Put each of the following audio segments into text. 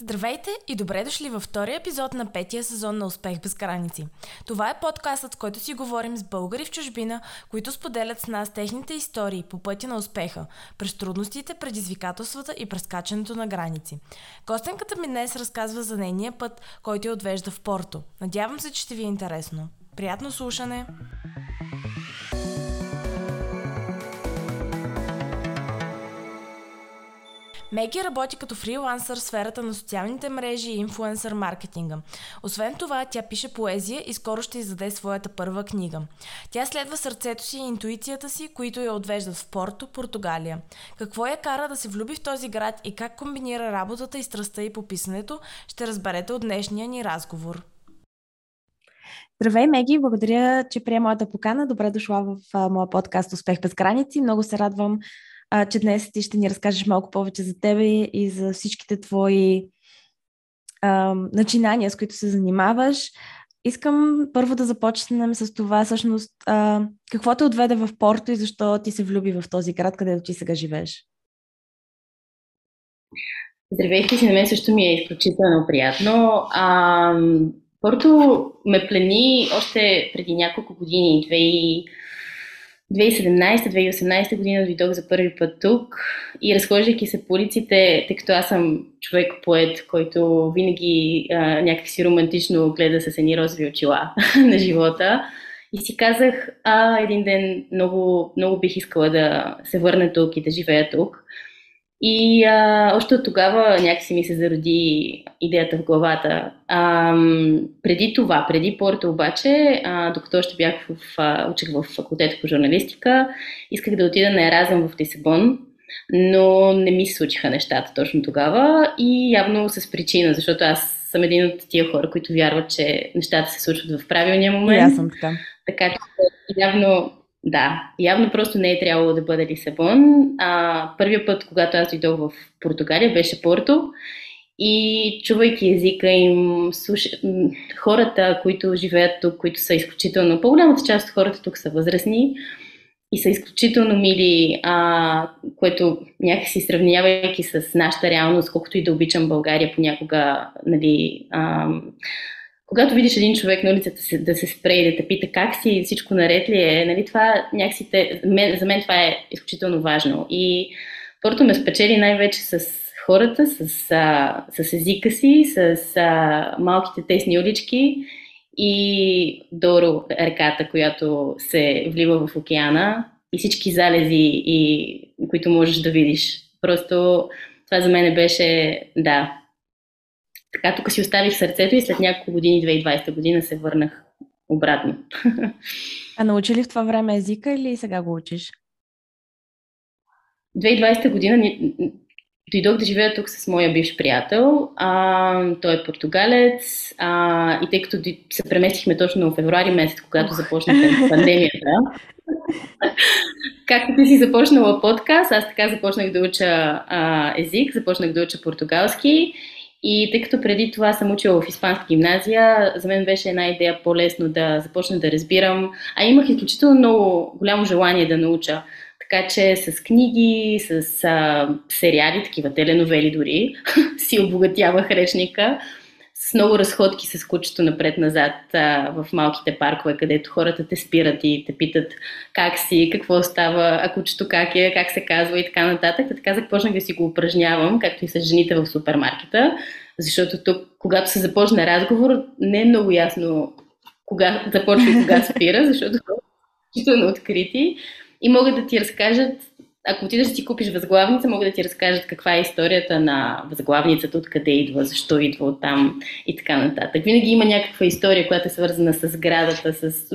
Здравейте и добре дошли във втория епизод на петия сезон на Успех без граници. Това е подкастът, в който си говорим с българи в чужбина, които споделят с нас техните истории по пътя на успеха, през трудностите, предизвикателствата и прескачането на граници. Гостенката ми днес разказва за нейния път, който я отвежда в Порто. Надявам се, че ще ви е интересно. Приятно слушане! Меги работи като фрилансър в сферата на социалните мрежи и инфлуенсър маркетинга. Освен това, тя пише поезия и скоро ще издаде своята първа книга. Тя следва сърцето си и интуицията си, които я отвеждат в Порто, Португалия. Какво я кара да се влюби в този град и как комбинира работата и страстта и по писането, ще разберете от днешния ни разговор. Здравей, Меги! Благодаря, че прия моята покана. Добре дошла в моя подкаст Успех без граници. Много се радвам, а, че днес ти ще ни разкажеш малко повече за тебе и за всичките твои а, начинания, с които се занимаваш. Искам първо да започнем с това, всъщност, а, какво те отведе в Порто и защо ти се влюби в този град, където ти сега живееш? Здравейте си, на мен също ми е изключително приятно. А, Порто ме плени още преди няколко години, 2017-2018 година дойдох за първи път тук и разхождайки се по улиците, тъй като аз съм човек поет, който винаги а, някакси романтично гледа с едни розови очила на живота, и си казах, а един ден много, много бих искала да се върна тук и да живея тук. И а, още от тогава някакси ми се зароди идеята в главата. А, преди това, преди Порто обаче, а, докато още бях в, в, учих в факултета по журналистика, исках да отида на Еразъм в Лисабон, но не ми се случиха нещата точно тогава и явно с причина, защото аз съм един от тия хора, които вярват, че нещата се случват в правилния момент. И аз съм така. Така че явно да, явно просто не е трябвало да бъде Лисабон. А, първият път, когато аз дойдох в Португалия, беше Порто. И чувайки езика им, слуш... хората, които живеят тук, които са изключително, по-голямата част от хората тук са възрастни и са изключително мили, а, което някакси сравнявайки с нашата реалност, колкото и да обичам България понякога, нали, а, когато видиш един човек на улицата да се спре и да те пита как си, всичко наред ли е, нали, това някакси те, за мен това е изключително важно. И първото ме спечели най-вече с хората, с, а, с езика си, с а, малките тесни улички и Доро, реката, която се влива в океана и всички залези, и, които можеш да видиш. Просто това за мен беше, да, така тук си оставих сърцето и след няколко години, 2020 година, се върнах обратно. А научи ли в това време езика или сега го учиш? 2020 година дойдох да живея тук с моя бивш приятел. А, той е португалец а, и тъй като се преместихме точно в февруари месец, когато започна пандемията, както ти си започнала подкаст, аз така започнах да уча а, език, започнах да уча португалски и тъй като преди това съм учила в испанска гимназия, за мен беше една идея по-лесно да започна да разбирам, а имах изключително много голямо желание да науча. Така че с книги, с а, сериали, такива теленовели дори, си обогатявах речника с много разходки с кучето напред-назад а, в малките паркове, където хората те спират и те питат как си, какво става, а кучето как е, как се казва и така нататък. така започнах да си го упражнявам, както и с жените в супермаркета, защото тук, когато се започне разговор, не е много ясно кога започва и кога спира, защото са на открити и могат да ти разкажат ако отидеш да си купиш възглавница, могат да ти разкажат каква е историята на възглавницата, откъде идва, защо идва от там и така нататък. Винаги има някаква история, която е свързана с градата, с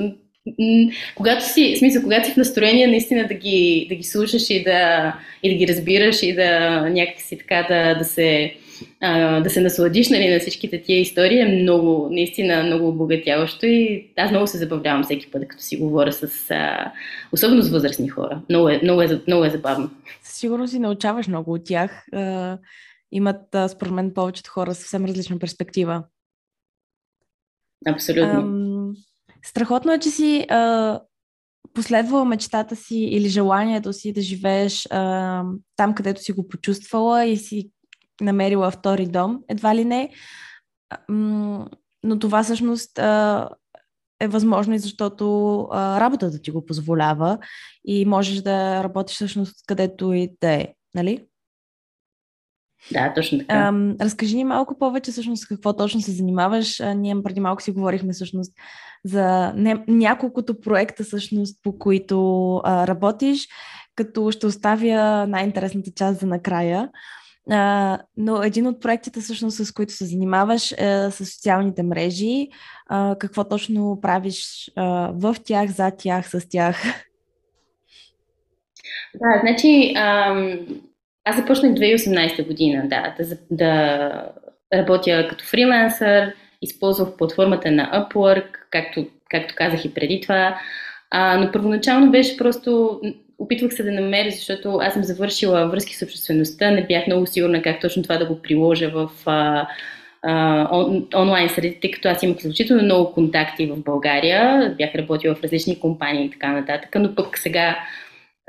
когато си, в смисъл, когато си в настроение наистина да ги, да ги слушаш и да, и да ги разбираш и да някакси така да, да се а, да се насладиш нали, на всичките тия истории е много, наистина много обогатяващо и аз много се забавлявам всеки път, като си говоря с, а, особено с възрастни хора. Много е, много е, много е забавно. Сигурно си научаваш много от тях. А, имат, а, според мен, повечето хора съвсем различна перспектива. Абсолютно. Ам, страхотно е, че си а, последвала мечтата си или желанието си да живееш а, там, където си го почувствала и си намерила втори дом, едва ли не. Но това всъщност е възможно и защото работата ти го позволява и можеш да работиш всъщност където и да е, нали? Да, точно така. А, разкажи ни малко повече всъщност какво точно се занимаваш. А, ние преди малко си говорихме всъщност за не, няколкото проекта всъщност, по които а, работиш, като ще оставя най-интересната част за накрая. Но един от проектите, всъщност, с които се занимаваш, е с социалните мрежи. А, какво точно правиш а, в тях, за тях, с тях? Да, значи, ам, аз започнах 2018 година да, да, да работя като фрилансър, използвах платформата на Upwork, както, както казах и преди това. А, но първоначално беше просто опитвах се да намеря, защото аз съм завършила връзки с обществеността, не бях много сигурна как точно това да го приложа в а, а, он, онлайн среди, тъй като аз имах изключително много контакти в България, бях работила в различни компании и така нататък, но пък сега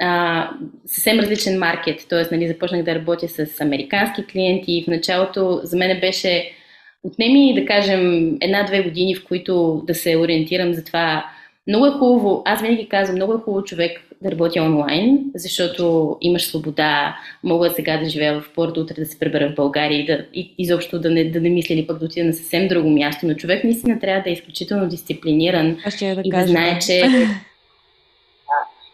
а, съвсем различен маркет, т.е. Нали, започнах да работя с американски клиенти и в началото за мен беше отнеми, да кажем, една-две години, в които да се ориентирам за това. Много е хубаво, аз винаги казвам, много е хубаво човек да работя онлайн, защото имаш свобода, мога сега да живея в Порто, утре да се пребера в България и, да, и изобщо да не, да не мисля или пък да отида на съвсем друго място, но човек наистина трябва да е изключително дисциплиниран да и да знае, че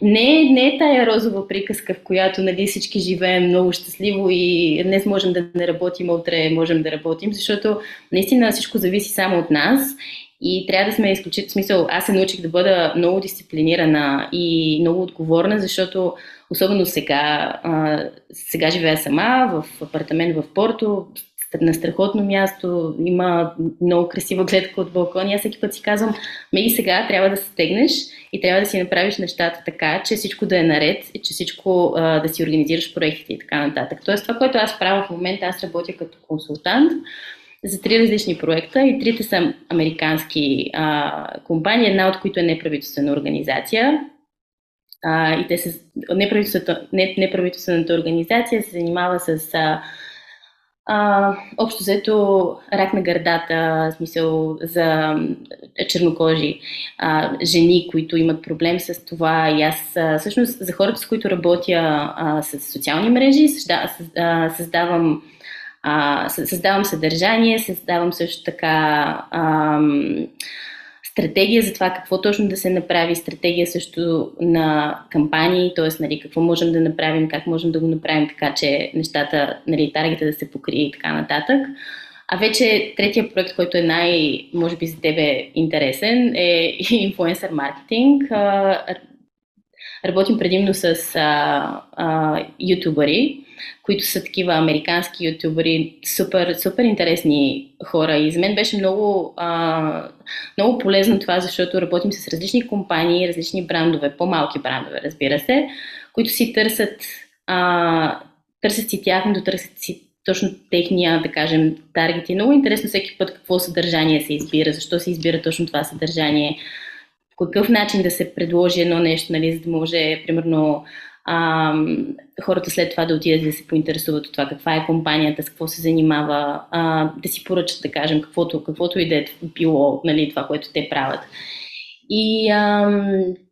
не, не е тая розова приказка, в която нали, всички живеем много щастливо и днес можем да не работим, утре можем да работим, защото наистина всичко зависи само от нас и трябва да сме изключително смисъл. Аз се научих да бъда много дисциплинирана и много отговорна, защото особено сега, а, сега живея сама в апартамент в Порто, на страхотно място, има много красива гледка от балкони. Аз всеки път си казвам, и сега трябва да се стегнеш и трябва да си направиш нещата така, че всичко да е наред и че всичко а, да си организираш проектите и така нататък. Тоест това, което аз правя в момента, аз работя като консултант за три различни проекта и трите са американски а, компании, една от които е неправителствена организация. А, и те са, не, неправителствената организация се занимава с а, а, общо взето рак на гърдата, смисъл за чернокожи а, жени, които имат проблем с това. И аз а, всъщност за хората, с които работя а, с социални мрежи, създавам създавам съдържание, създавам също така ам, стратегия за това какво точно да се направи, стратегия също на кампании, т.е. Нали, какво можем да направим, как можем да го направим така, че нещата, нали, таргета да се покрие и така нататък. А вече третия проект, който е най, може би за тебе интересен, е инфлуенсър маркетинг. Работим предимно с а, а, ютубъри, които са такива американски ютубери, супер, супер интересни хора. И за мен беше много, а, много полезно това, защото работим с различни компании, различни брандове, по-малки брандове, разбира се, които си търсят, а, търсят си тяхното, търсят си точно техния, да кажем, таргет. И много интересно всеки път какво съдържание се избира, защо се избира точно това съдържание, по какъв начин да се предложи едно нещо, нали, за да може, примерно, а, хората след това да отидат да се поинтересуват от това каква е компанията, с какво се занимава, а, да си поръчат, да кажем, каквото, каквото и да е било, нали, това, което те правят. И а,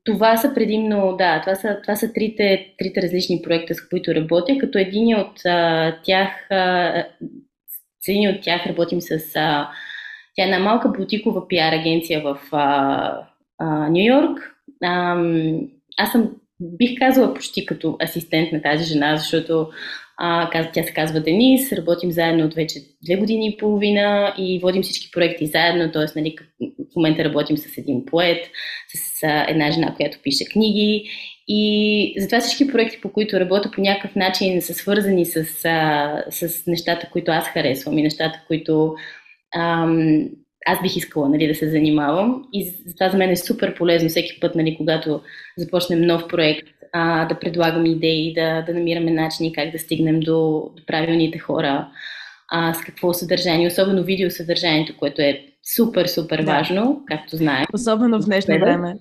това са предимно, да, това са, това са трите, трите различни проекта, с които работя, като един от а, тях, а, с един от тях работим с, а, тя е една малка бутикова пиар агенция в Нью Йорк. Аз съм бих казала почти като асистент на тази жена, защото а, тя се казва Денис, работим заедно от вече две години и половина и водим всички проекти заедно, т.е. Нали, в момента работим с един поет, с една жена, която пише книги и затова всички проекти, по които работя по някакъв начин са свързани с, а, с нещата, които аз харесвам и нещата, които ам, аз бих искала нали, да се занимавам и затова за мен е супер полезно всеки път, нали, когато започнем нов проект, а, да предлагам идеи, да, да намираме начини как да стигнем до, до правилните хора, а, с какво съдържание, особено видеосъдържанието, което е супер, супер да. важно, както знаем. Особено в днешно време.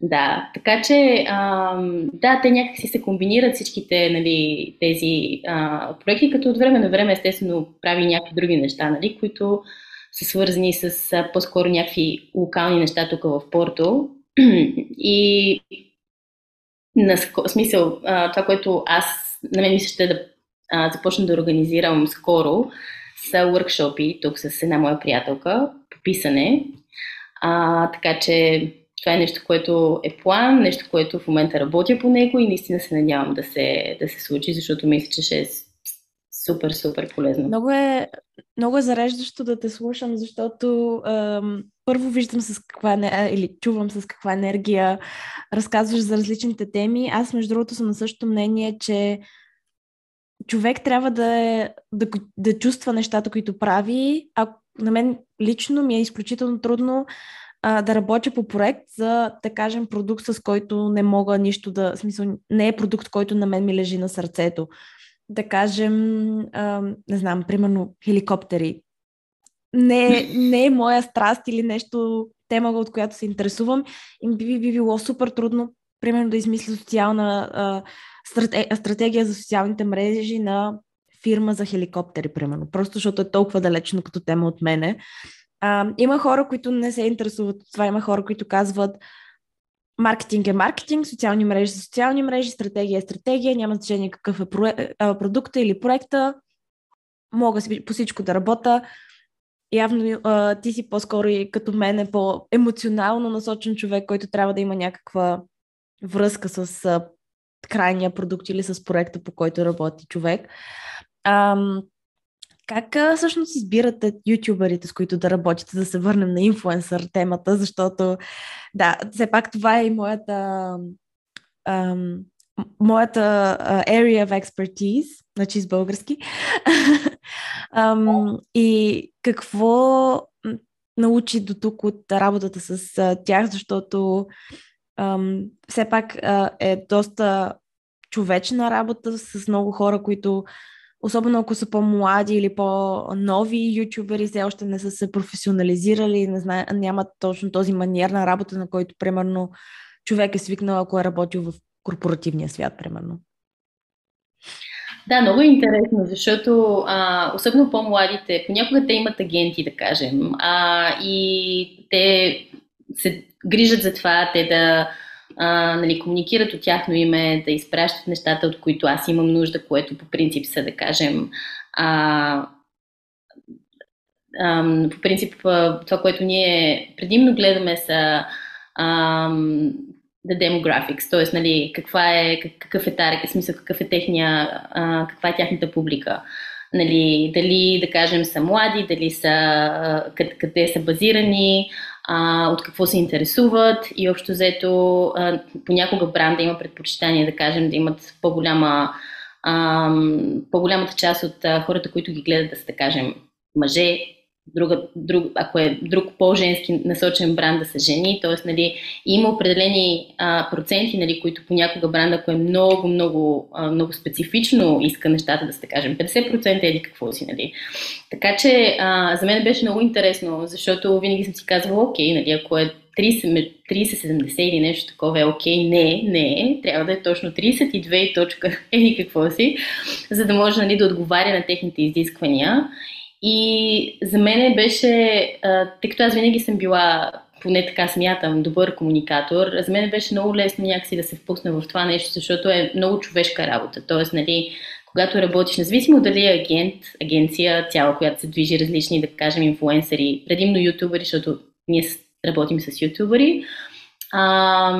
Да, така че а, да, те някакси се комбинират всичките нали, тези а, проекти, като от време на време естествено прави някакви други неща, нали, които са свързани с по-скоро някакви локални неща тук в Порто. И на смисъл, това, което аз на мен мисля ще да а, започна да организирам скоро, са workshopи тук с една моя приятелка по писане. А, така че това е нещо, което е план, нещо, което в момента работя по него и наистина се надявам да се, да се случи, защото мисля, че ще е супер, супер полезно. Много е, много е зареждащо да те слушам, защото ам, първо виждам с каква или чувам с каква енергия разказваш за различните теми. Аз, между другото, съм на същото мнение, че човек трябва да, е, да, да чувства нещата, които прави. А на мен лично ми е изключително трудно а, да работя по проект за, да кажем, продукт, с който не мога нищо да... В смисъл, не е продукт, който на мен ми лежи на сърцето. Да кажем, а, не знам, примерно хеликоптери. Не, не е моя страст или нещо, тема, от която се интересувам. И би, би било супер трудно, примерно, да измисля социална а, стратегия за социалните мрежи на фирма за хеликоптери, примерно. Просто защото е толкова далечно като тема от мене. А, има хора, които не се интересуват от това. Има хора, които казват маркетинг е маркетинг, социални мрежи са социални мрежи, стратегия е стратегия, няма значение какъв е продукта или проекта. Мога по всичко да работя. Явно ти си по-скоро и като мен е по-емоционално насочен човек, който трябва да има някаква връзка с крайния продукт или с проекта, по който работи човек. Как всъщност избирате ютуберите, с които да работите, да се върнем на инфуенсър темата, защото да, все пак това е и моята ам, моята area of expertise, значи с български. um, и какво научи до тук от работата с uh, тях, защото um, все пак uh, е доста човечна работа с много хора, които особено ако са по-млади или по-нови ютубери, все още не са се професионализирали, не зна... нямат точно този маниер на работа, на който, примерно, човек е свикнал, ако е работил в корпоративния свят, примерно. Да, много е интересно, защото а, особено по-младите, понякога те имат агенти, да кажем, а, и те се грижат за това, те да а, нали, комуникират от тяхно име, да изпращат нещата, от които аз имам нужда, което по принцип са, да кажем, а, а, по принцип това, което ние предимно гледаме са а, the demographics, т.е. Нали, каква е, какъв е тарик, смисъл, какъв е техния, а, каква е тяхната публика. Нали, дали, да кажем, са млади, дали са, къде са базирани, от какво се интересуват и общо взето понякога бранда има предпочитание да кажем да имат по-голяма по-голямата част от хората, които ги гледат да са, да кажем, мъже, друга, друг, ако е друг по-женски насочен бранд да са жени, т.е. Нали, има определени а, проценти, нали, които понякога бранда, ако е много, много, а, много специфично иска нещата да се кажем 50% или какво си. Нали. Така че а, за мен беше много интересно, защото винаги съм си казвала, окей, нали, ако е 30-70 или нещо такова е окей. Не, не, трябва да е точно 32 и точка или какво си, за да може нали, да отговаря на техните изисквания. И за мен беше, тъй като аз винаги съм била, поне така смятам, добър комуникатор, за мен беше много лесно някакси да се впусна в това нещо, защото е много човешка работа. Тоест, нали, когато работиш, независимо дали е агент, агенция цяла, която се движи различни, да кажем, инфуенсъри, предимно ютубери, защото ние работим с ютубери, а,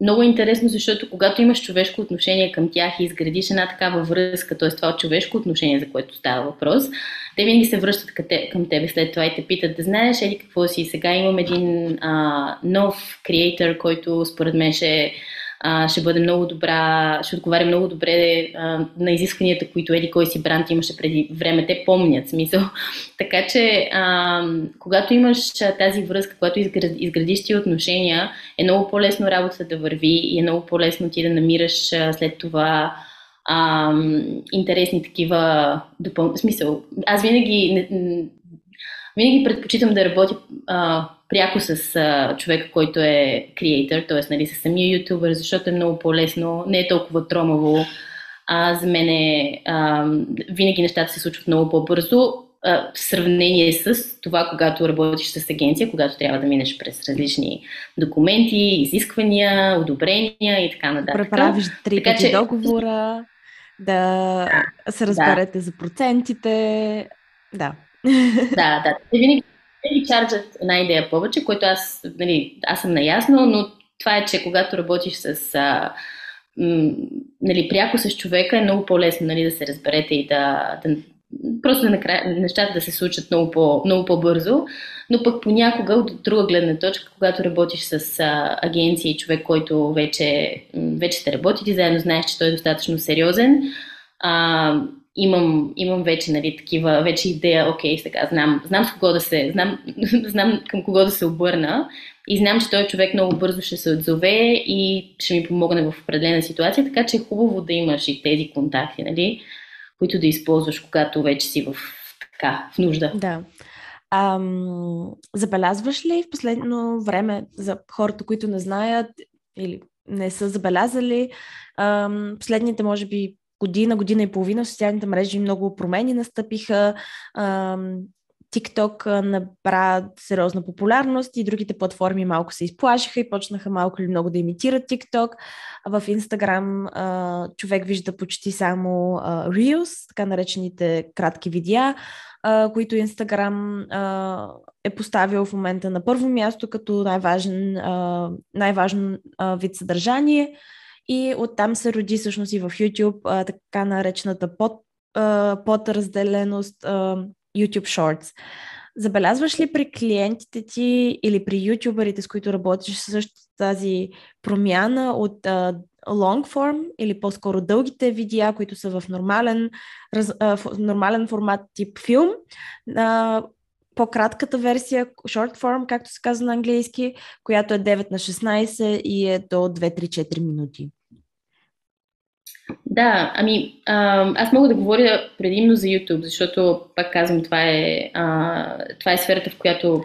много интересно, защото когато имаш човешко отношение към тях и изградиш една такава връзка, т.е. това човешко отношение, за което става въпрос, те винаги се връщат към тебе след това и те питат да знаеш еди какво си. Сега имам един а, нов креатор, който според мен ще ще бъде много добра, ще отговаря много добре на изискванията, които еди кой си бранд имаше преди време. Те помнят смисъл. така че, когато имаш тази връзка, когато изградиш ти отношения, е много по-лесно работата да върви и е много по-лесно ти да намираш след това интересни такива допълнителни. Смисъл, аз винаги, винаги предпочитам да работя пряко с а, човека, който е креатор, т.е. Нали, с самия ютубър, защото е много по-лесно, не е толкова тромаво. А, за мен е, а, винаги нещата се случват много по-бързо в сравнение с това, когато работиш с агенция, когато трябва да минеш през различни документи, изисквания, одобрения и така нататък. Преправиш три така, че... договора, да се разберете да. за процентите. Да. Да, да. Те винаги, винаги чарджат една идея повече, което аз, нали, аз съм наясно, но това е, че когато работиш с а, м, нали, пряко с човека, е много по-лесно нали, да се разберете и да, да, просто накрая, нещата да се случат много, по, много по-бързо, но пък понякога от друга гледна точка, когато работиш с а, агенция и човек, който вече, вече сте работите заедно, знаеш, че той е достатъчно сериозен, а, имам, имам вече нали, такива, вече идея, окей, сега знам, знам с кого да се, знам, знам към кого да се обърна и знам, че той човек много бързо ще се отзове и ще ми помогне в определена ситуация, така че е хубаво да имаш и тези контакти, нали? които да използваш, когато вече си в, така, в нужда. Да. Ам, забелязваш ли в последно време за хората, които не знаят или не са забелязали, ам, последните, може би, година, година и половина социалните мрежи много промени настъпиха. TikTok набра сериозна популярност и другите платформи малко се изплашиха и почнаха малко или много да имитират TikTok. В Instagram човек вижда почти само Reels, така наречените кратки видеа, които Instagram е поставил в момента на първо място като най-важен, най-важен вид съдържание. И оттам се роди всъщност и в YouTube а, така наречената под, а, подразделеност а, YouTube Shorts. Забелязваш ли при клиентите ти или при ютуберите, с които работиш, също тази промяна от uh, long form или по-скоро дългите видеа, които са в нормален, раз, uh, в нормален формат тип филм, uh, по-кратката версия, short form, както се казва на английски, която е 9 на 16 и е до 2-3-4 минути? Да, ами а, аз мога да говоря предимно за YouTube, защото, пак казвам, това е, а, това е сферата, в която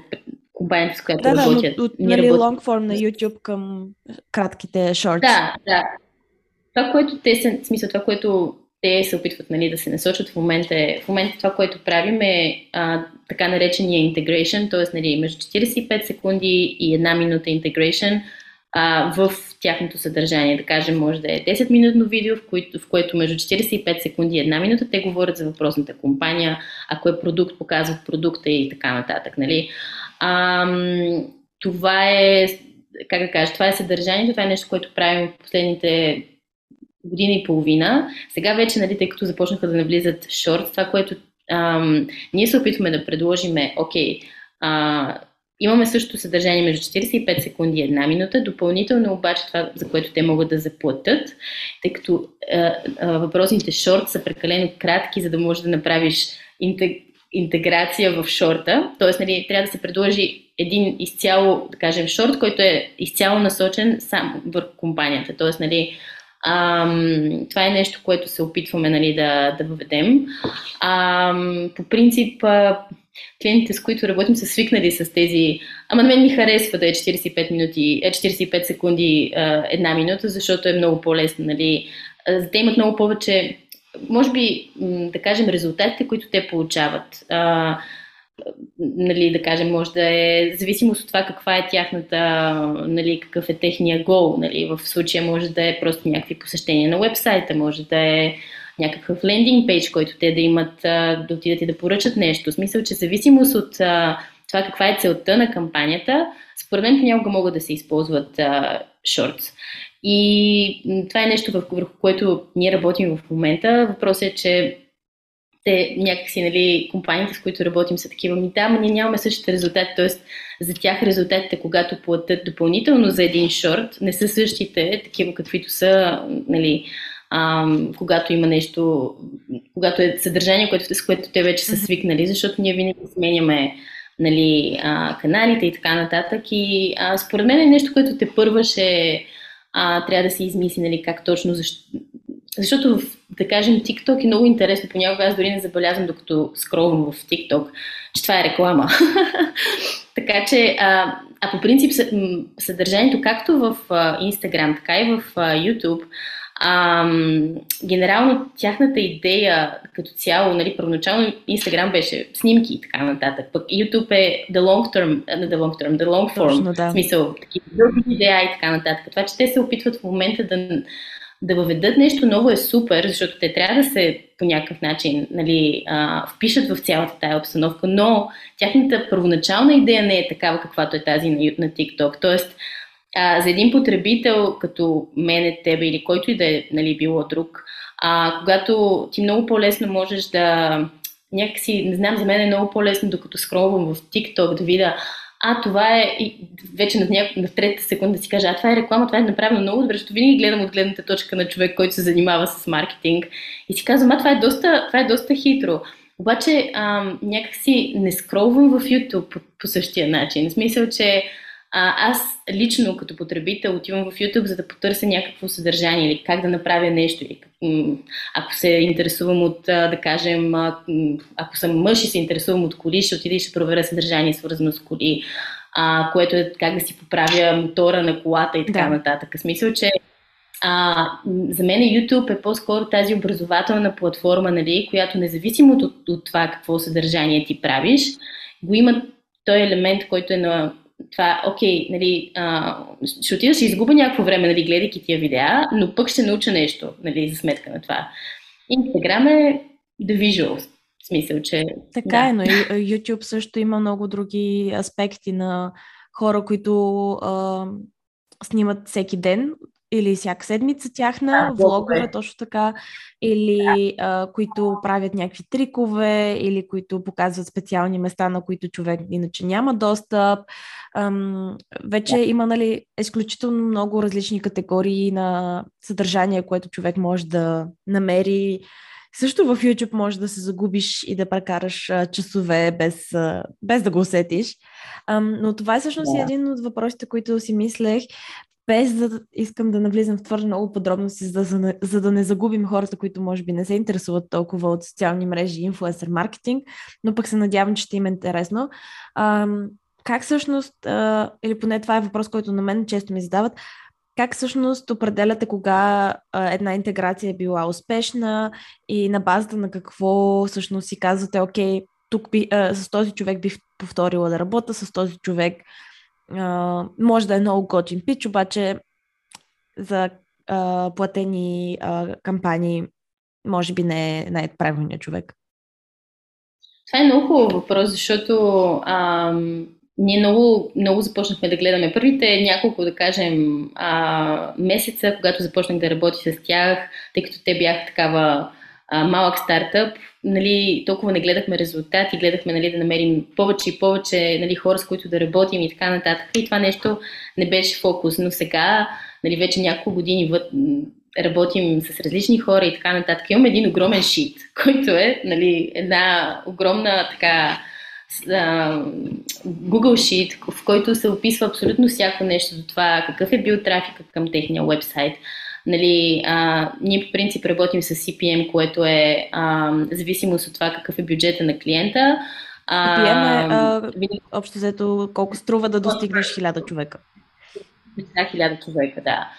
компанията, с която да, работят. Да, от, нали, long form на YouTube към кратките shorts. Да, да. Това, което те в смисъл, това, което те се опитват нали, да се насочат в момента е, в момента това, което правим е а, така наречения integration, т.е. Нали, между 45 секунди и една минута integration а, в тяхното съдържание. Да кажем, може да е 10-минутно видео, в което, в което между 45 секунди и една минута те говорят за въпросната компания, ако е продукт, показват продукта и така нататък. Нали? А, това е, как да кажа, това е съдържанието, това е нещо, което правим в последните година и половина. Сега вече, нали, тъй като започнаха да навлизат шорт, това, което ам, ние се опитваме да предложим е, окей, а, Имаме също съдържание между 45 секунди и една минута. Допълнително обаче това, за което те могат да заплатят, тъй като а, а, въпросните шорт са прекалено кратки, за да можеш да направиш интег, интеграция в шорта. Тоест, нали, трябва да се предложи един изцяло, да кажем, шорт, който е изцяло насочен сам върху компанията. Тоест, нали, Ам, това е нещо, което се опитваме нали, да, да въведем. Ам, по принцип, клиентите, с които работим, са свикнали с тези. Ама на мен ми харесва да е 45 минути, е 45 секунди, една минута, защото е много по-лесно. Нали? Те имат много повече, може би, да кажем, резултатите, които те получават. Нали, да кажем, може да е зависимост от това каква е тяхната, нали, какъв е техния гол. Нали. В случая може да е просто някакви посещения на вебсайта, може да е някакъв лендинг пейдж, който те да имат, да отидат и да поръчат нещо. В смисъл, че зависимост от това каква е целта на кампанията, според мен понякога могат да се използват шортс. И това е нещо, върху което ние работим в момента. Въпросът е, че те някакси, нали, компаниите, с които работим са такива, ми да, но ние нямаме същите резултати, т.е. за тях резултатите, когато платят допълнително за един шорт, не са същите, такива каквито са, нали, а, когато има нещо, когато е съдържание, което, с което те вече са свикнали, защото ние винаги сменяме нали, а, каналите и така нататък. И а, според мен е нещо, което те първа ще а, трябва да се измисли, нали, как точно, защо, защото, да кажем, TikTok е много интересно. Понякога аз дори не забелязвам, докато скролвам в TikTok, че това е реклама. така че, а, а по принцип съдържанието както в Instagram, така и в YouTube, а, генерално тяхната идея като цяло, нали, първоначално Instagram беше снимки и така нататък, пък YouTube е the long term, не the long term, the long form, Точно, да. смисъл, такива идеи и така нататък. Това, че те се опитват в момента да да въведат нещо ново е супер, защото те трябва да се по някакъв начин нали, а, впишат в цялата тая обстановка, но тяхната първоначална идея не е такава, каквато е тази на, на TikTok. Тоест, а, за един потребител, като мене, тебе или който и да е нали, било друг, а, когато ти много по-лесно можеш да някакси, не знам, за мен е много по-лесно, докато скролвам в TikTok да видя а това е, вече на, няко, на третата секунда да си кажа, а това е реклама, това е направено много добре, защото винаги гледам от гледната точка на човек, който се занимава с маркетинг и си казвам, а това е доста, това е доста хитро. Обаче ам, някакси не скролвам в YouTube по, по същия начин. В смисъл, че а, аз лично като потребител отивам в YouTube, за да потърся някакво съдържание или как да направя нещо. Или, ако се интересувам от, да кажем, ако съм мъж и се интересувам от коли, ще отида и ще проверя съдържание свързано с коли, а, което е как да си поправя мотора на колата и така да. нататък. В смисъл, че а, за мен YouTube е по-скоро тази образователна платформа, нали, която независимо от, от, от това какво съдържание ти правиш, го има той елемент, който е на това, окей, нали, а, ще отида, ще изгубя някакво време, нали, гледайки тия видеа, но пък ще науча нещо, нали, за сметка на това. Инстаграм е the visual, в смисъл, че... Така да. е, но YouTube също има много други аспекти на хора, които а, снимат всеки ден или всяка седмица тяхна, да, влогове е. точно така, или да. а, които правят някакви трикове, или които показват специални места, на които човек иначе няма достъп. Ам, вече да. има нали, изключително много различни категории на съдържание, което човек може да намери. Също в YouTube може да се загубиш и да прекараш а, часове без, а, без да го усетиш. Ам, но това е всъщност да. един от въпросите, които си мислех без да искам да навлизам в твърде много подробности, за, за, за да не загубим хората, които може би не се интересуват толкова от социални мрежи и инфлуенсър маркетинг, но пък се надявам, че ще им е интересно. А, как всъщност, а, или поне това е въпрос, който на мен често ми задават, как всъщност определяте кога а, една интеграция е била успешна и на базата на какво всъщност си казвате, окей, тук би, а, с този човек бих повторила да работя, с този човек може да е много готин пич, обаче за а, платени а, кампании може би не е най-правилният човек. Това е много хубав въпрос, защото ам, ние много, много започнахме да гледаме първите няколко, да кажем, а, месеца, когато започнах да работя с тях, тъй като те бяха такава малък стартъп, нали, толкова не гледахме резултати, гледахме нали, да намерим повече и повече нали, хора, с които да работим и така нататък. И това нещо не беше фокус. Но сега, нали, вече няколко години въд, работим с различни хора и така нататък. Имаме един огромен шит, който е нали, една огромна така Google Sheet, в който се описва абсолютно всяко нещо за това какъв е бил трафикът към техния вебсайт, Нали, а, ние по принцип работим с CPM, което е а, зависимост от това какъв е бюджета на клиента. А, CPM е а, общо взето колко струва да достигнеш хиляда човека. Да, хиляда човека, да.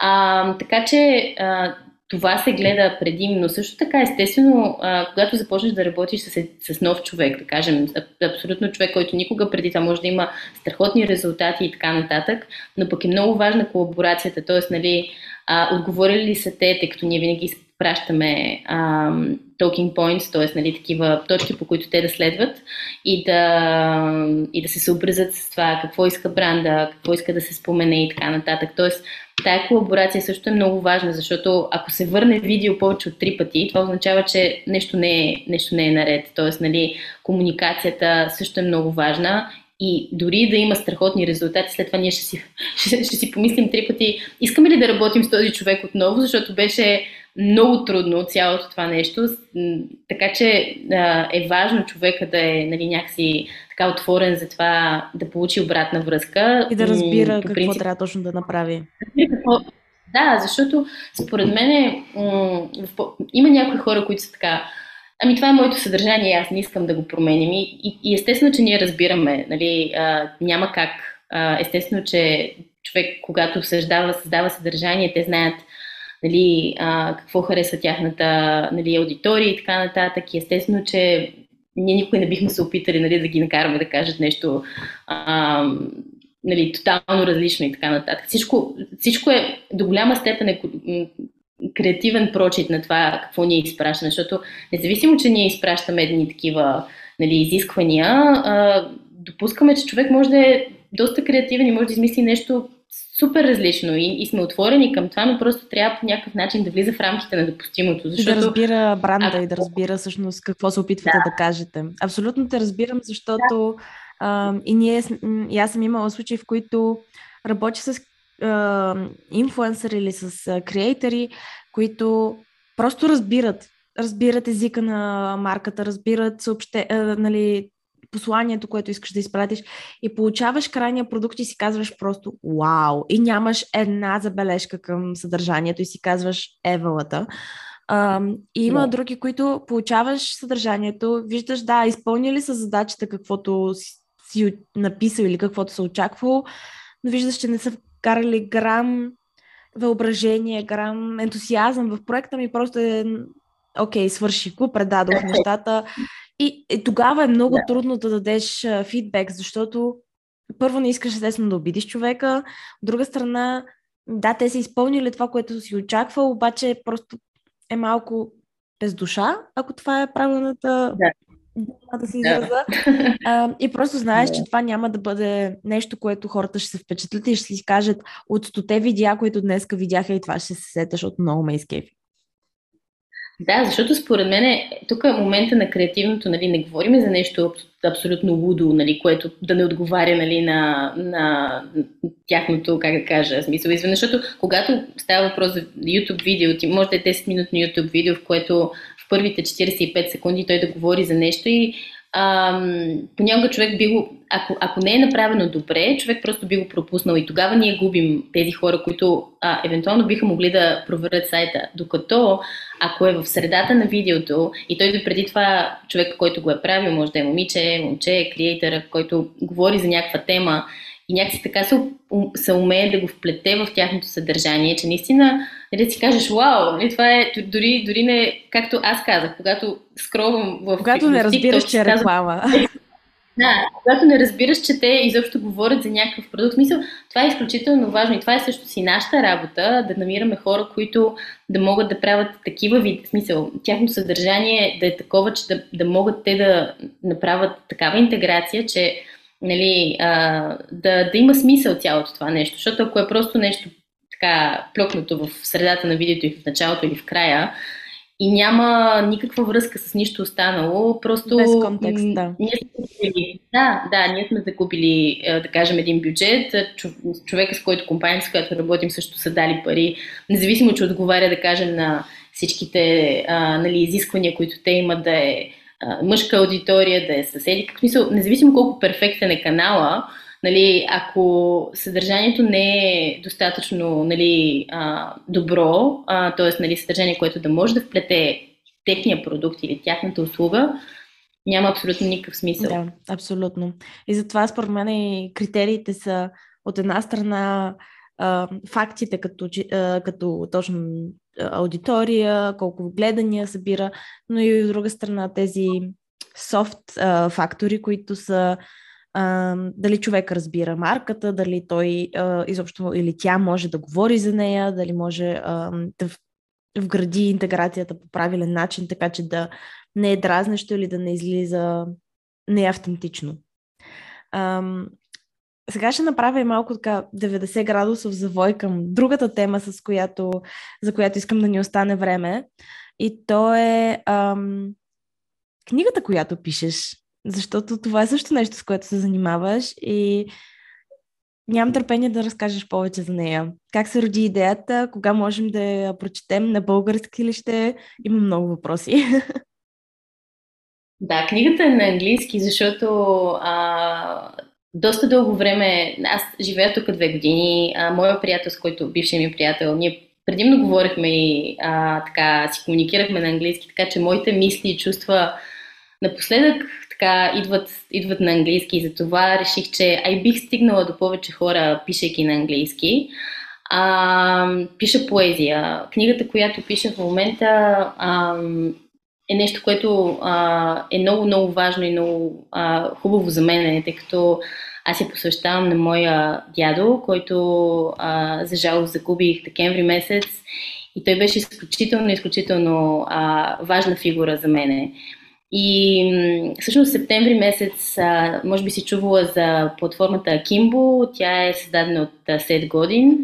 А, така че а, това се гледа предимно. Също така, естествено, а, когато започнеш да работиш с, с нов човек, да кажем, абсолютно човек, който никога преди това може да има страхотни резултати и така нататък, но пък е много важна колаборацията, т.е. Нали, отговорили ли са те, тъй като ние винаги пращаме а, talking points, т.е. Нали, такива точки, по които те да следват и да, и да се съобразят с това какво иска бранда, какво иска да се спомене и така нататък. Тоест, тая колаборация също е много важна, защото ако се върне видео повече от три пъти, това означава, че нещо не е, нещо не е наред. Тоест, нали, комуникацията също е много важна и дори да има страхотни резултати, след това ние ще си, ще, ще си помислим три пъти, искаме ли да работим с този човек отново, защото беше много трудно цялото това нещо. Така че а, е важно човека да е нали, някакси така отворен за това да получи обратна връзка. И да разбира какво принцип, трябва точно да направи. Да, защото според мен м- има някои хора, които са така. Ами това е моето съдържание, аз не искам да го променим. И, и, и естествено, че ние разбираме, нали, а, няма как. А, естествено, че човек, когато създава, създава съдържание, те знаят нали, а, какво харесва тяхната нали, аудитория и така нататък. Естествено, че ние никой не бихме се опитали нали, да ги накараме да кажат нещо а, нали, тотално различно и така нататък. Всичко, всичко е до голяма степен е креативен прочит на това какво ние изпращаме, защото независимо, че ние изпращаме едни такива нали, изисквания, а, допускаме, че човек може да е доста креативен и може да измисли нещо супер различно и, и сме отворени към това, но просто трябва по някакъв начин да влиза в рамките на допустимото. Защото... Да разбира бранда а... и да разбира всъщност какво се опитвате да, да кажете. Абсолютно те разбирам, защото да. а, и, ние, и аз съм имала случаи, в които работя с а, инфуенсъри или с а, креатори, които просто разбират разбират езика на марката, разбират съобще, а, нали, посланието, което искаш да изпратиш и получаваш крайния продукт и си казваш просто вау и нямаш една забележка към съдържанието и си казваш евалата. Uh, и има yeah. други, които получаваш съдържанието, виждаш, да, изпълнили са задачата, каквото си, си написал или каквото се очаквало, но виждаш, че не са вкарали грам въображение, грам ентусиазъм в проекта ми, просто е окей, свърши го, предадох нещата и, и тогава е много да. трудно да дадеш а, фидбек, защото първо не искаш естествено да обидиш човека, от друга страна, да, те са изпълнили това, което си очаквал, обаче просто е малко без душа, ако това е правилната да. да се израза. Да. и просто знаеш, да. че това няма да бъде нещо, което хората ще се впечатлят и ще си кажат от стоте видеа, които днеска видяха и това ще се сеташ, защото много ме изкефи. Да, защото според мен е, тук е момента на креативното, нали, не говорим за нещо абсолютно лудо, нали, което да не отговаря нали, на, на тяхното, как да кажа, смисъл. Изведнъж, защото когато става въпрос за YouTube видео, ти може да е 10 минутно YouTube видео, в което в първите 45 секунди той да говори за нещо и ам, понякога човек би го, ако, ако не е направено добре, човек просто би го пропуснал и тогава ние губим тези хора, които а, евентуално биха могли да проверят сайта. Докато ако е в средата на видеото и той преди това човек, който го е правил, може да е момиче, момче, креатора, който говори за някаква тема и някакси така се, се умее да го вплете в тяхното съдържание, че наистина нали, си кажеш, вау, нали, това е дори, дори не, както аз казах, когато скровам в Когато не разбираш, че е реклама. Да, когато не разбираш, че те изобщо говорят за някакъв продукт. Смисъл, това е изключително важно и това е също си нашата работа, да намираме хора, които да могат да правят такива вид, смисъл, тяхното съдържание да е такова, че да, да могат те да направят такава интеграция, че нали, а, да, да има смисъл цялото това нещо. Защото ако е просто нещо така плюкнато в средата на видеото и в началото или в края, и няма никаква връзка с нищо останало. Просто. Без контекст, да. Ние сме закупили, да, да, ние сме закупили, е, да кажем, един бюджет. Човека, с който компанията, с която работим, също са дали пари, независимо, че отговаря, да кажем, на всичките а, нали, изисквания, които те имат да е мъжка аудитория, да е съседи. Как смисъл, независимо колко перфектен е канала, нали, ако съдържанието не е достатъчно нали, а, добро, т.е. Нали, съдържание, което да може да вплете техния продукт или тяхната услуга, няма абсолютно никакъв смисъл. Да, абсолютно. И затова според мен и критериите са от една страна а, фактите като, а, като точно аудитория, колко гледания събира, но и от друга страна тези софт фактори, които са а, дали човек разбира марката, дали той а, изобщо или тя може да говори за нея, дали може а, да вгради интеграцията по правилен начин, така че да не е дразнещо или да не излиза неавтентично. А, сега ще направя малко така 90 градусов завой към другата тема, с която, за която искам да ни остане време. И то е ам, книгата, която пишеш защото това е също нещо, с което се занимаваш и нямам търпение да разкажеш повече за нея. Как се роди идеята, кога можем да я прочетем на български ли ще? Има много въпроси. Да, книгата е на английски, защото а, доста дълго време, аз живея тук две години, а, моя приятел, с който бившия ми приятел, ние предимно говорихме и а, така си комуникирахме на английски, така че моите мисли и чувства напоследък така идват, идват на английски и затова реших, че ай бих стигнала до повече хора, пишейки на английски. А, пиша поезия. Книгата, която пиша в момента а, е нещо, което а, е много, много важно и много а, хубаво за мен, тъй като аз я посвещавам на моя дядо, който а, за жалост загубих декември месец и той беше изключително, изключително а, важна фигура за мене. И всъщност септември месец, а, може би си чувала за платформата Akimbo, тя е създадена от Сет Годин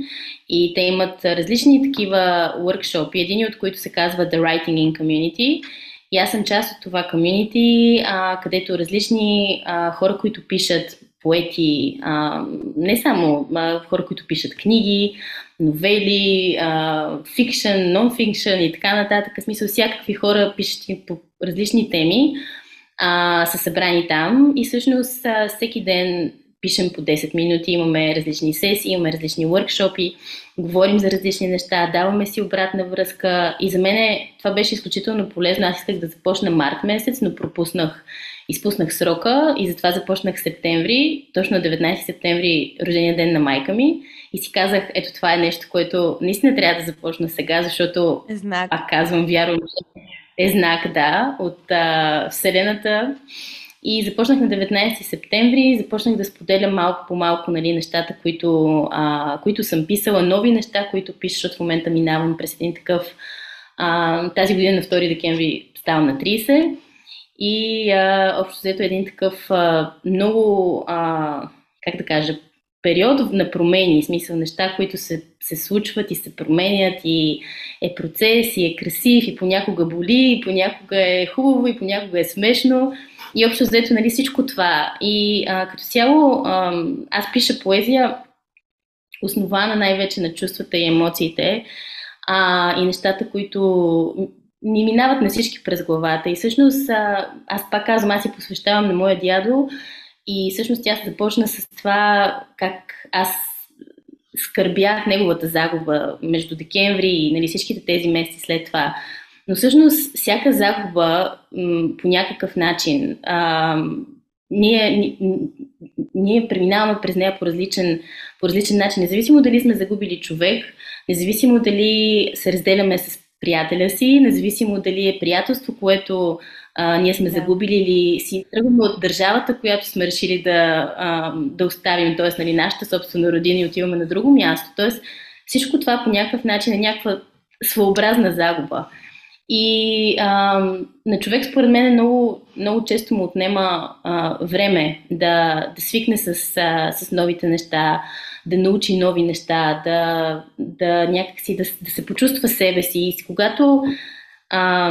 и те имат различни такива workshop, един от които се казва The Writing in Community. И аз съм част от това комьюнити, където различни а, хора, които пишат поети, а, не само а, хора, които пишат книги, новели, фикшн, нон-фикшн и така нататък. В смисъл всякакви хора пишат по различни теми, а, са събрани там и всъщност а, всеки ден пишем по 10 минути, имаме различни сесии, имаме различни workshopи, говорим за различни неща, даваме си обратна връзка и за мен това беше изключително полезно. Аз исках да започна март месец, но пропуснах, изпуснах срока и затова започнах септември, точно 19 септември, рождения ден на майка ми и си казах, ето това е нещо, което наистина трябва да започна сега, защото, е знак. пак казвам, вярвам, че е знак, да, от а, Вселената. И започнах на 19 септември, започнах да споделям малко по малко нали, нещата, които, а, които съм писала, нови неща, които пиша, защото в момента минавам през един такъв. А, тази година на 2 декември ставам на 30 и а, общо взето един такъв а, много, а, как да кажа, период на промени, в смисъл неща, които се, се случват и се променят и е процес и е красив и понякога боли, и понякога е хубаво и понякога е смешно. И общо взето, нали, всичко това. И а, като цяло, а, аз пиша поезия, основана най-вече на чувствата и емоциите а, и нещата, които ни минават на всички през главата. И всъщност, аз пак казвам, аз си посвещавам на моя дядо и всъщност тя започна с това как аз скърбях неговата загуба между декември и нали, всичките тези месеци след това. Но всъщност всяка загуба по някакъв начин, а, ние, ние преминаваме през нея по различен, по различен начин. Независимо дали сме загубили човек, независимо дали се разделяме с приятеля си, независимо дали е приятелство, което а, ние сме да. загубили или си тръгваме от държавата, която сме решили да, а, да оставим, т.е. Нали, нашата собствена родина и отиваме на друго място. Т.е. всичко това по някакъв начин е някаква своеобразна загуба. И а, на човек, според мен, много, много често му отнема а, време да, да свикне с, а, с новите неща, да научи нови неща, да, да някакси да, да се почувства себе си. И когато, а,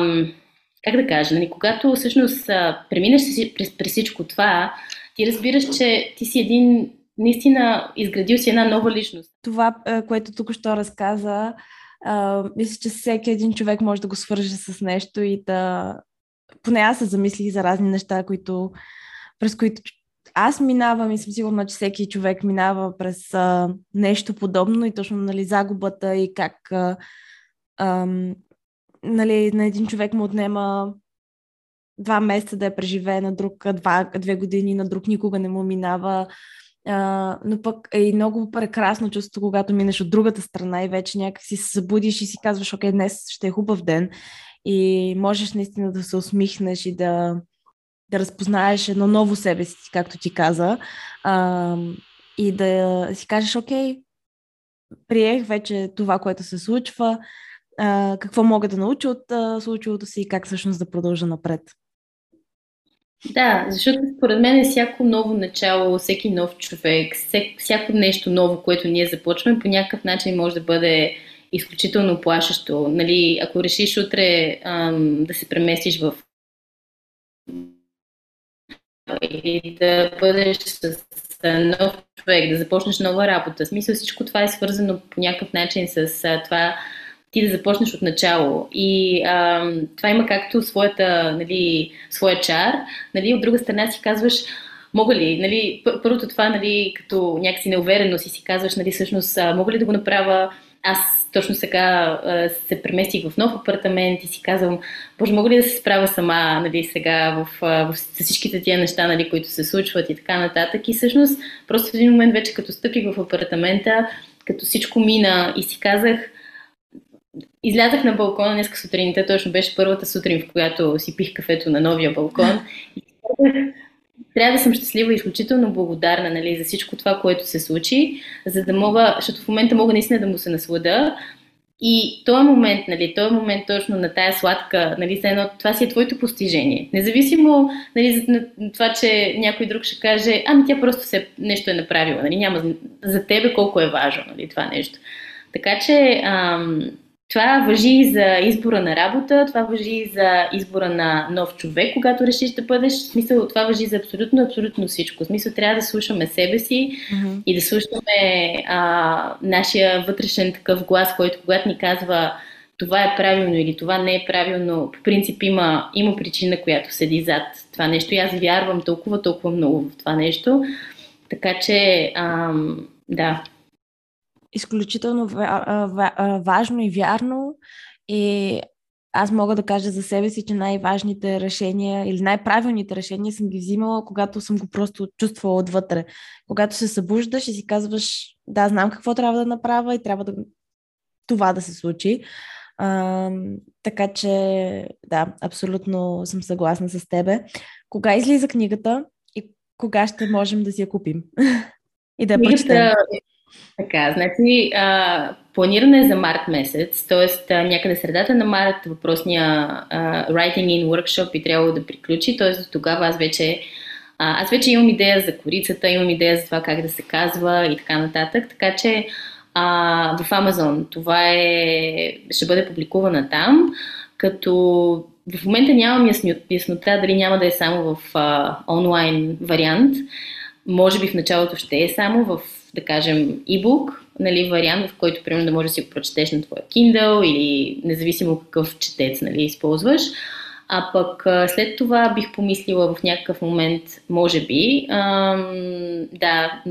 как да кажа, нали, когато всъщност преминеш през, през всичко това, ти разбираш, че ти си един наистина изградил си една нова личност. Това, което тук що разказа, а, мисля, че всеки един човек може да го свърже с нещо и да... Поне аз се замислих за разни неща, които, през които аз минавам и съм сигурна, че всеки човек минава през а, нещо подобно и точно нали, загубата и как а, а, нали, на един човек му отнема два месеца да я преживее, на друг два, две години, на друг никога не му минава. А, но пък е и много прекрасно чувство, когато минеш от другата страна и вече някак си се събудиш и си казваш, окей, днес ще е хубав ден и можеш наистина да се усмихнеш и да, да разпознаеш едно ново себе си, както ти каза, а, и да си кажеш, окей, приех вече това, което се случва, а, какво мога да науча от а, случилото си и как всъщност да продължа напред. Да, защото според мен е всяко ново начало, всеки нов човек, всяко нещо ново, което ние започваме, по някакъв начин може да бъде изключително плашещо. Нали, ако решиш утре ам, да се преместиш в или да бъдеш с нов човек, да започнеш нова работа. В смисъл всичко това е свързано по някакъв начин с а, това ти да започнеш от начало. И а, това има както своята, нали, своя чар, нали, от друга страна си казваш, мога ли, нали, първото това, нали, като някакси неувереност и си казваш, нали, всъщност, мога ли да го направя, аз точно сега се преместих в нов апартамент и си казвам, боже, мога ли да се справя сама нали, сега в, в, с всичките тия неща, нали, които се случват и така нататък. И всъщност, просто в един момент вече като стъпих в апартамента, като всичко мина и си казах, излязах на балкона днес сутринта, точно беше първата сутрин, в която си пих кафето на новия балкон. И трябва да съм щастлива и изключително благодарна нали, за всичко това, което се случи, за да мога, защото в момента мога наистина да му се наслада. И този момент, нали, този момент точно на тая сладка, нали, едно, това си е твоето постижение. Независимо нали, за това, че някой друг ще каже, ами тя просто се, нещо е направила, нали, няма за тебе колко е важно нали, това нещо. Така че ам, това въжи и за избора на работа, това въжи и за избора на нов човек, когато решиш да бъдеш. В смисъл, това въжи за абсолютно, абсолютно всичко. В смисъл, трябва да слушаме себе си mm-hmm. и да слушаме а, нашия вътрешен такъв глас, който когато ни казва това е правилно или това не е правилно, по принцип има, има причина, която седи зад това нещо и аз вярвам толкова, толкова много в това нещо. Така че, ам, да, изключително важно и вярно. И аз мога да кажа за себе си, че най-важните решения или най-правилните решения съм ги взимала, когато съм го просто чувствала отвътре. Когато се събуждаш и си казваш, да, знам какво трябва да направя и трябва да това да се случи. А, така че, да, абсолютно съм съгласна с тебе. Кога излиза книгата и кога ще можем да си я купим? и да я прочетем? Така, значи а, планиране е за март месец, т.е. някъде средата на март въпросния а, Writing in Workshop би трябвало да приключи, т.е. до тогава аз вече а, аз вече имам идея за корицата, имам идея за това как да се казва и така нататък, така че а, в Амазон това е, ще бъде публикувана там, като в момента нямам яснота дали няма да е само в а, онлайн вариант, може би в началото ще е само в да кажем, ebook, нали, вариант, в който, примерно, да можеш да си го прочетеш на твоя Kindle или независимо какъв четец нали, използваш. А пък след това бих помислила в някакъв момент, може би, ам, да,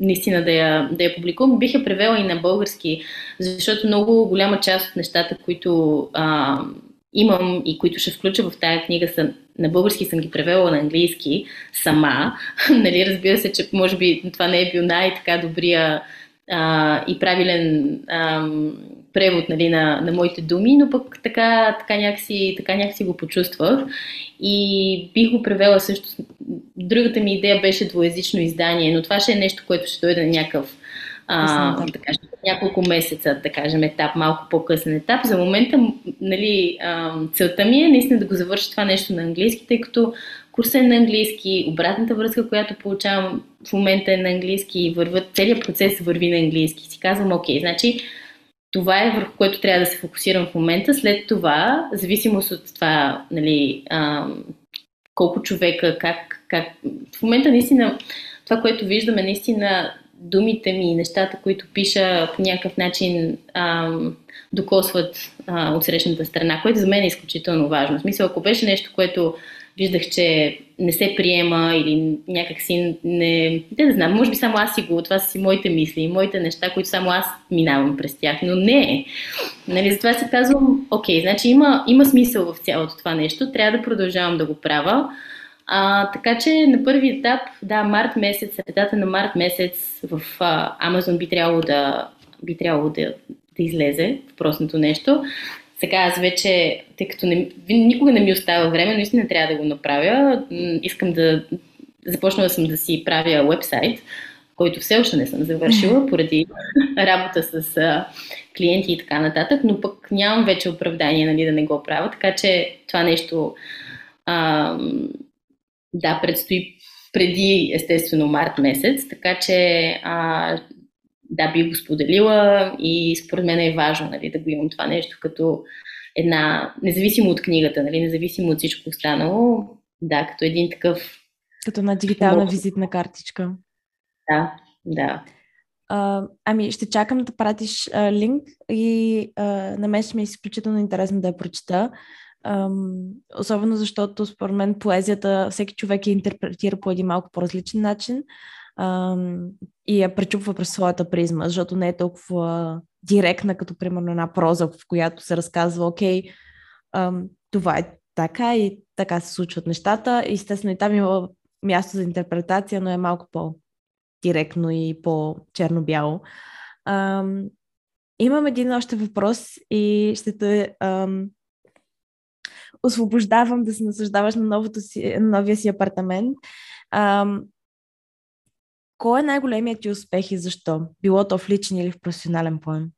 наистина да я, да я публикувам. Бих я превела и на български, защото много голяма част от нещата, които ам, имам и които ще включа в тая книга са на български съм ги превела на английски сама. нали, разбира се, че може би това не е бил най-така добрия а, и правилен а, превод нали, на, на моите думи, но пък така, така, някакси, така някакси го почувствах и бих го превела също. Другата ми идея беше двоязично издание, но това ще е нещо, което ще дойде на някакъв а, да кажем, няколко месеца, да кажем, етап, малко по-късен етап. За момента, нали, целта ми е наистина да го завърша това нещо на английски, тъй като курсът е на английски, обратната връзка, която получавам в момента е на английски и върват, целият процес върви на английски. Си казвам, окей, значи това е върху което трябва да се фокусирам в момента. След това, зависимост от това, нали, колко човека, как, как... В момента наистина това, което виждаме, наистина думите ми и нещата, които пиша по някакъв начин ам, докосват а, от срещната страна, което за мен е изключително важно. В смисъл, ако беше нещо, което виждах, че не се приема или някакси не... Не да знам, може би само аз си го, това са си моите мисли моите неща, които само аз минавам през тях, но не. Нали, затова си казвам, окей, значи има, има смисъл в цялото това нещо, трябва да продължавам да го правя. А, така че на първи етап, да, март месец, средата на март месец в а, Amazon би трябвало да, би трябвало да, да излезе въпросното нещо. Сега аз вече, тъй като не, никога не ми остава време, но истина трябва да го направя. Искам да започна да съм да си правя вебсайт, който все още не съм завършила поради работа с а, клиенти и така нататък, но пък нямам вече оправдание нали, да не го правя, така че това нещо а, да, предстои преди, естествено, март месец, така че а, да, би го споделила и според мен е важно нали, да го имам това нещо като една, независимо от книгата, нали, независимо от всичко останало, да, като един такъв... Като на дигитална визитна картичка. Да, да. А, ами, ще чакам да пратиш а, линк и а, на мен ще ми е изключително интересно да я прочета Ам, особено защото според мен поезията всеки човек я интерпретира по един малко по-различен начин ам, и я пречупва през своята призма, защото не е толкова директна, като примерно една проза, в която се разказва, окей, ам, това е така и така се случват нещата. Естествено и там има място за интерпретация, но е малко по-директно и по-черно-бяло. Ам, имам един още въпрос и ще те ам, освобождавам да се наслаждаваш на, новото си, на новия си апартамент. Ам, кой е най-големият ти успех и защо? Било то в личен или в професионален план?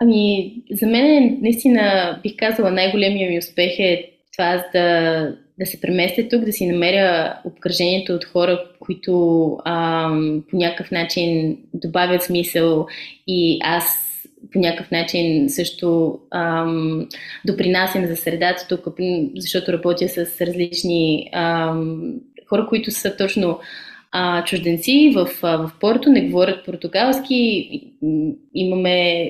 Ами, за мен наистина бих казала най-големия ми успех е това да, да се преместя тук, да си намеря обкръжението от хора, които ам, по някакъв начин добавят смисъл и аз по някакъв начин също ам, допринасям за средата тук, защото работя с различни ам, хора, които са точно а, чужденци в, в Порто, не говорят португалски, имаме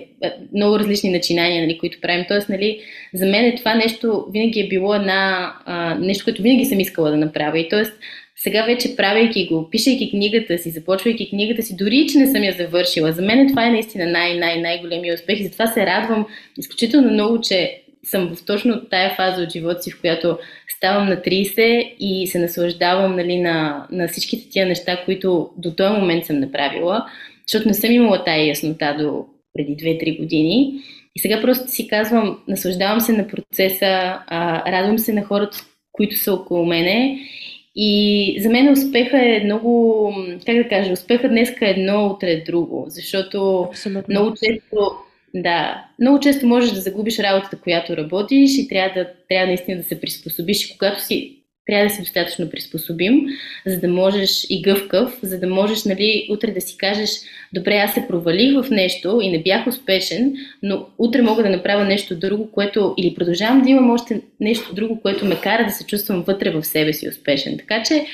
много различни начинания, нали, които правим. Тоест, нали, за мен е това нещо винаги е било една, а, нещо, което винаги съм искала да направя. И тоест, сега вече правейки го, пишейки книгата си, започвайки книгата си, дори че не съм я завършила, за мен това е наистина най-най-най-големия успех и затова се радвам изключително много, че съм в точно тая фаза от живота си, в която ставам на 30 и се наслаждавам нали, на, на всичките тия неща, които до този момент съм направила, защото не съм имала тая яснота до преди 2-3 години. И сега просто си казвам, наслаждавам се на процеса, а, радвам се на хората, които са около мене. И за мен успеха е много, как да кажа, успеха днес е едно, утре друго, защото Абсолютно. много често да, много често можеш да загубиш работата, която работиш и трябва да, трябва наистина да се приспособиш. И когато си, трябва да си достатъчно приспособим, за да можеш и гъвкав, за да можеш нали, утре да си кажеш, добре, аз се провалих в нещо и не бях успешен, но утре мога да направя нещо друго, което или продължавам да имам още нещо друго, което ме кара да се чувствам вътре в себе си успешен. Така че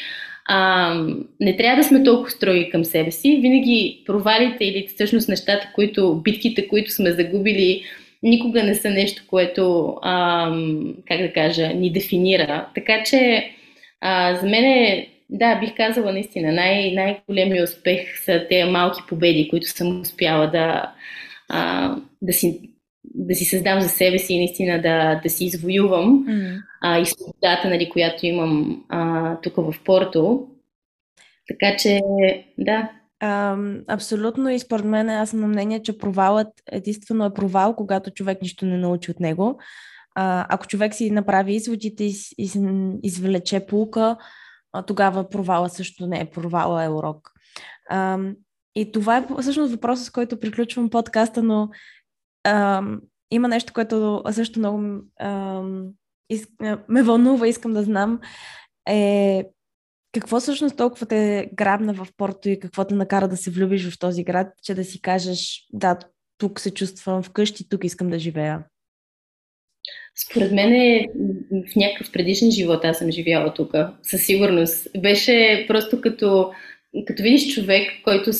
а, не трябва да сме толкова строги към себе си. Винаги провалите или всъщност нещата, които, битките, които сме загубили, никога не са нещо, което, а, как да кажа, ни дефинира. Така че а, за мен е, да, бих казала наистина, най- най-големият успех са тези малки победи, които съм успяла да, а, да си да си създам за себе си и наистина да, да си извоювам mm. а, и свободата, нали, която имам а, тук в Порто. Така че, да. А, абсолютно и според мен аз съм на мнение, че провалът единствено е провал, когато човек нищо не научи от него. А, ако човек си направи изводите и, и извлече полука, а, тогава провала също не е провала, е урок. А, и това е всъщност въпросът, с който приключвам подкаста, но а, има нещо, което също много а, из, ме вълнува, искам да знам, е какво всъщност толкова те грабна в Порто и какво те накара да се влюбиш в този град, че да си кажеш, да, тук се чувствам вкъщи, тук искам да живея? Според мен е в някакъв предишен живот аз съм живяла тук, със сигурност. Беше просто като като видиш човек, който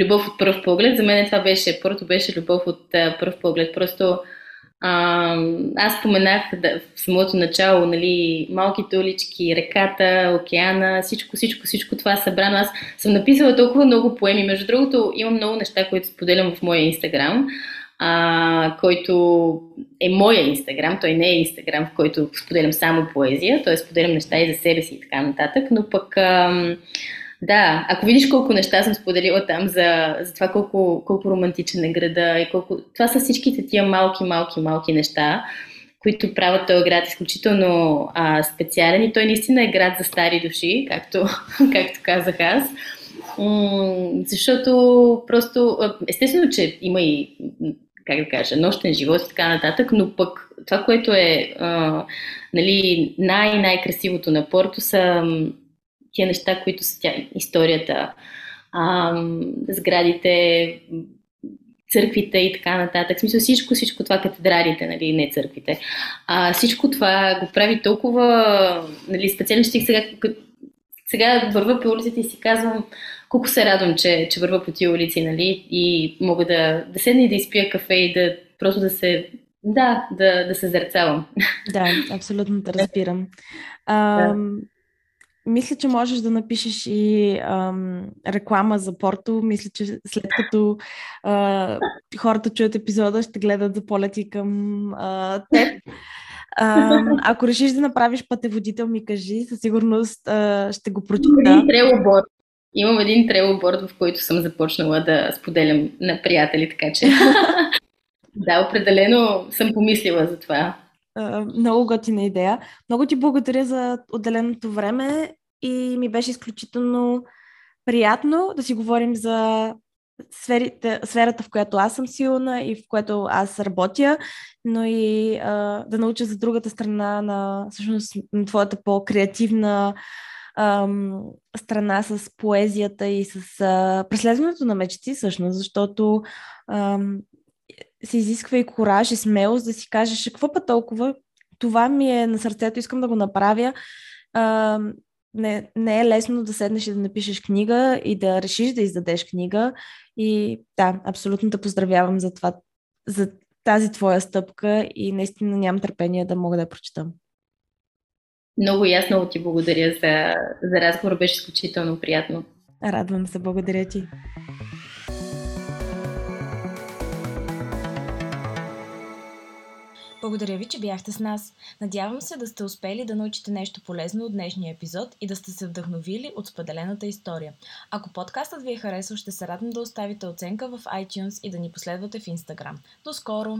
любов от първ поглед, за мен това беше, първото беше любов от първ поглед. Просто аз споменах да, в самото начало, нали, малките улички, реката, океана, всичко, всичко, всичко това събрано. Аз съм написала толкова много поеми. Между другото, имам много неща, които споделям в моя инстаграм, а, който е моя инстаграм. Той не е инстаграм, в който споделям само поезия, т.е. споделям неща и за себе си и така нататък, но пък... А, да, ако видиш колко неща съм споделила там за, за това колко, колко романтичен е града и колко... Това са всичките тия малки, малки, малки неща, които правят този град изключително а, специален и той наистина е град за стари души, както, както казах аз. М- защото просто, естествено, че има и, как да кажа, нощен живот и така нататък, но пък това, което е а, нали, най-най-красивото на Порто са тия неща, които са тя, историята, а, сградите, църквите и така нататък. В смисъл всичко, всичко това, катедралите, нали, не църквите. А, всичко това го прави толкова, нали, специално стих сега, сега вървя по улиците и си казвам колко се радвам, че, че вървя по тия улици, нали, и мога да, да седна и да изпия кафе и да просто да се да, да, да се зерцавам. Да, абсолютно те разбирам. А, да. Мисля, че можеш да напишеш и ам, реклама за Порто. Мисля, че след като а, хората чуят епизода, ще гледат за полети към а, теб. А, ако решиш да направиш пътеводител, ми кажи, със сигурност а, ще го прочита. Един. Имам един трелоборд, в който съм започнала да споделям на приятели, така че да, определено съм помислила за това. Uh, много готина идея. Много ти благодаря за отделеното време и ми беше изключително приятно да си говорим за сферите, сферата, в която аз съм силна и в която аз работя, но и а, да науча за другата страна на, всъщност, на твоята по-креативна ам, страна с поезията и с а, преследването на мечти, всъщност, защото ам, се изисква и кораж и смелост да си кажеш какво па толкова, това ми е на сърцето, искам да го направя. Ам, не, не е лесно да седнеш и да напишеш книга и да решиш да издадеш книга. И да, абсолютно те поздравявам за това, за тази твоя стъпка и наистина нямам търпение да мога да я прочитам. Много ясно ти благодаря за, за разговор, беше изключително приятно. Радвам се, благодаря ти. Благодаря ви, че бяхте с нас. Надявам се да сте успели да научите нещо полезно от днешния епизод и да сте се вдъхновили от споделената история. Ако подкастът ви е харесал, ще се радвам да оставите оценка в iTunes и да ни последвате в Instagram. До скоро!